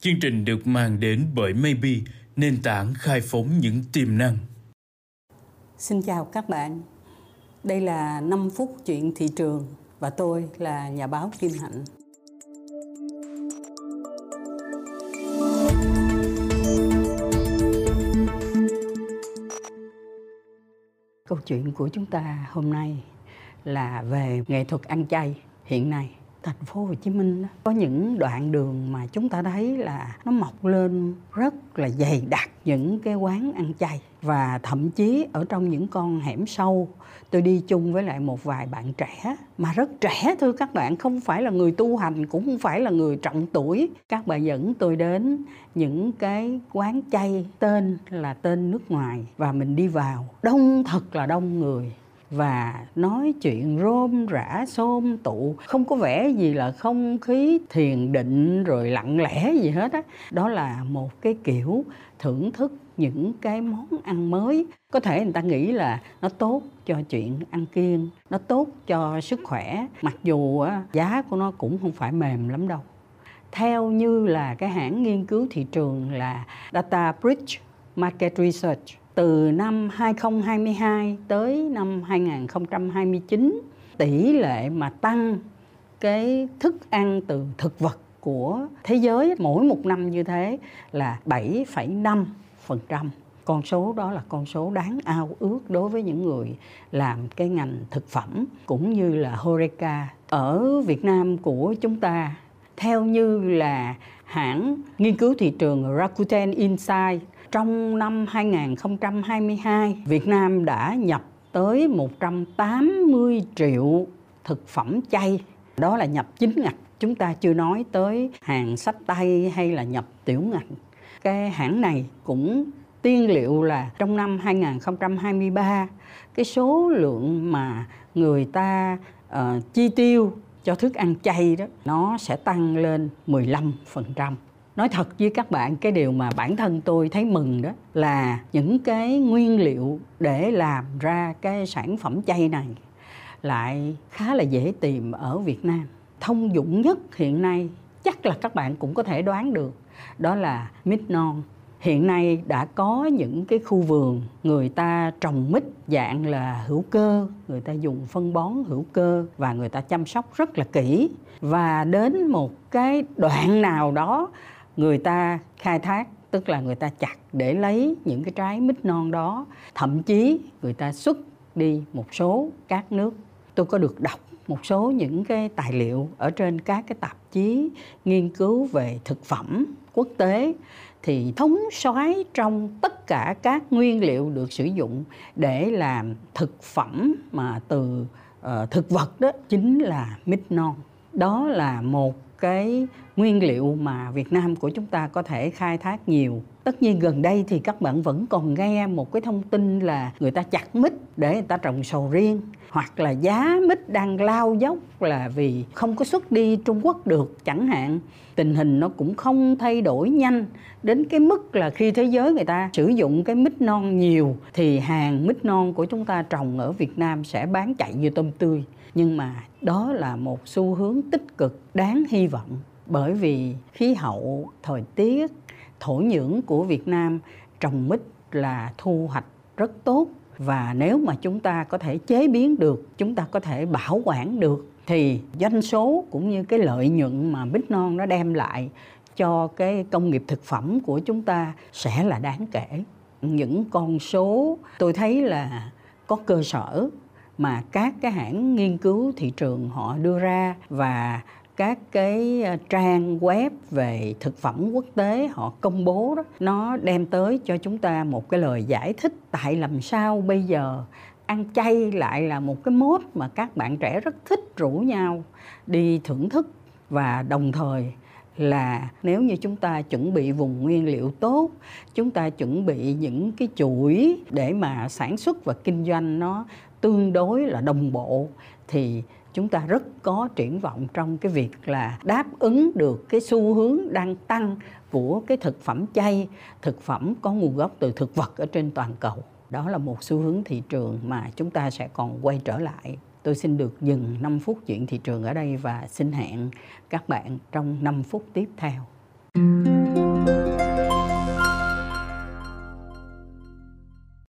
Chương trình được mang đến bởi Maybe, nền tảng khai phóng những tiềm năng. Xin chào các bạn. Đây là 5 phút chuyện thị trường và tôi là nhà báo Kim Hạnh. Câu chuyện của chúng ta hôm nay là về nghệ thuật ăn chay hiện nay thành phố Hồ Chí Minh đó, có những đoạn đường mà chúng ta thấy là nó mọc lên rất là dày đặc những cái quán ăn chay và thậm chí ở trong những con hẻm sâu tôi đi chung với lại một vài bạn trẻ mà rất trẻ thưa các bạn không phải là người tu hành cũng không phải là người trọng tuổi. Các bạn dẫn tôi đến những cái quán chay tên là tên nước ngoài và mình đi vào. Đông thật là đông người và nói chuyện rôm rã xôm tụ. Không có vẻ gì là không khí thiền định rồi lặng lẽ gì hết á. Đó. đó là một cái kiểu thưởng thức những cái món ăn mới. Có thể người ta nghĩ là nó tốt cho chuyện ăn kiêng nó tốt cho sức khỏe. Mặc dù á, giá của nó cũng không phải mềm lắm đâu. Theo như là cái hãng nghiên cứu thị trường là Data Bridge Market Research từ năm 2022 tới năm 2029 tỷ lệ mà tăng cái thức ăn từ thực vật của thế giới mỗi một năm như thế là 7,5% con số đó là con số đáng ao ước đối với những người làm cái ngành thực phẩm cũng như là Horeca. Ở Việt Nam của chúng ta theo như là hãng nghiên cứu thị trường Rakuten Insight trong năm 2022, Việt Nam đã nhập tới 180 triệu thực phẩm chay. Đó là nhập chính ngạch. Chúng ta chưa nói tới hàng sách tay hay là nhập tiểu ngạch. Cái hãng này cũng tiên liệu là trong năm 2023 cái số lượng mà người ta uh, chi tiêu cho thức ăn chay đó nó sẽ tăng lên 15% nói thật với các bạn, cái điều mà bản thân tôi thấy mừng đó là những cái nguyên liệu để làm ra cái sản phẩm chay này lại khá là dễ tìm ở Việt Nam. Thông dụng nhất hiện nay chắc là các bạn cũng có thể đoán được, đó là mít non. Hiện nay đã có những cái khu vườn người ta trồng mít dạng là hữu cơ, người ta dùng phân bón hữu cơ và người ta chăm sóc rất là kỹ. Và đến một cái đoạn nào đó người ta khai thác tức là người ta chặt để lấy những cái trái mít non đó. Thậm chí người ta xuất đi một số các nước. Tôi có được đọc một số những cái tài liệu ở trên các cái tạp chí nghiên cứu về thực phẩm quốc tế. Thì thống soái trong tất cả các nguyên liệu được sử dụng để làm thực phẩm mà từ uh, thực vật đó chính là mít non. Đó là một cái nguyên liệu mà Việt Nam của chúng ta có thể khai thác nhiều. Tất nhiên gần đây thì các bạn vẫn còn nghe một cái thông tin là người ta chặt mít để người ta trồng sầu riêng, hoặc là giá mít đang lao dốc là vì không có xuất đi Trung Quốc được chẳng hạn. Tình hình nó cũng không thay đổi nhanh đến cái mức là khi thế giới người ta sử dụng cái mít non nhiều thì hàng mít non của chúng ta trồng ở Việt Nam sẽ bán chạy như tôm tươi. Nhưng mà đó là một xu hướng tích cực đáng hy vọng bởi vì khí hậu, thời tiết, thổ nhưỡng của Việt Nam trồng mít là thu hoạch rất tốt. Và nếu mà chúng ta có thể chế biến được, chúng ta có thể bảo quản được, thì doanh số cũng như cái lợi nhuận mà mít non nó đem lại cho cái công nghiệp thực phẩm của chúng ta sẽ là đáng kể. Những con số tôi thấy là có cơ sở mà các cái hãng nghiên cứu thị trường họ đưa ra và các cái ờ, trang web về thực phẩm quốc tế họ công bố đó, nó đem tới cho chúng ta một cái lời giải thích tại làm sao bây giờ ăn chay lại là một cái mốt mà các bạn trẻ rất thích rủ nhau đi thưởng thức. Và đồng thời là nếu như chúng ta chuẩn bị vùng nguyên liệu tốt, chúng ta chuẩn bị những cái chuỗi để mà sản xuất và kinh doanh nó tương đối là đồng bộ, thì chúng ta rất có triển vọng trong cái việc là đáp ứng được cái xu hướng đang tăng của cái thực phẩm chay, thực phẩm có nguồn gốc từ thực vật ở trên toàn cầu. Đó là một xu hướng thị trường mà chúng ta sẽ còn quay trở lại. Tôi xin được dừng 5 phút chuyện thị trường ở đây và xin hẹn các bạn trong 5 phút tiếp theo.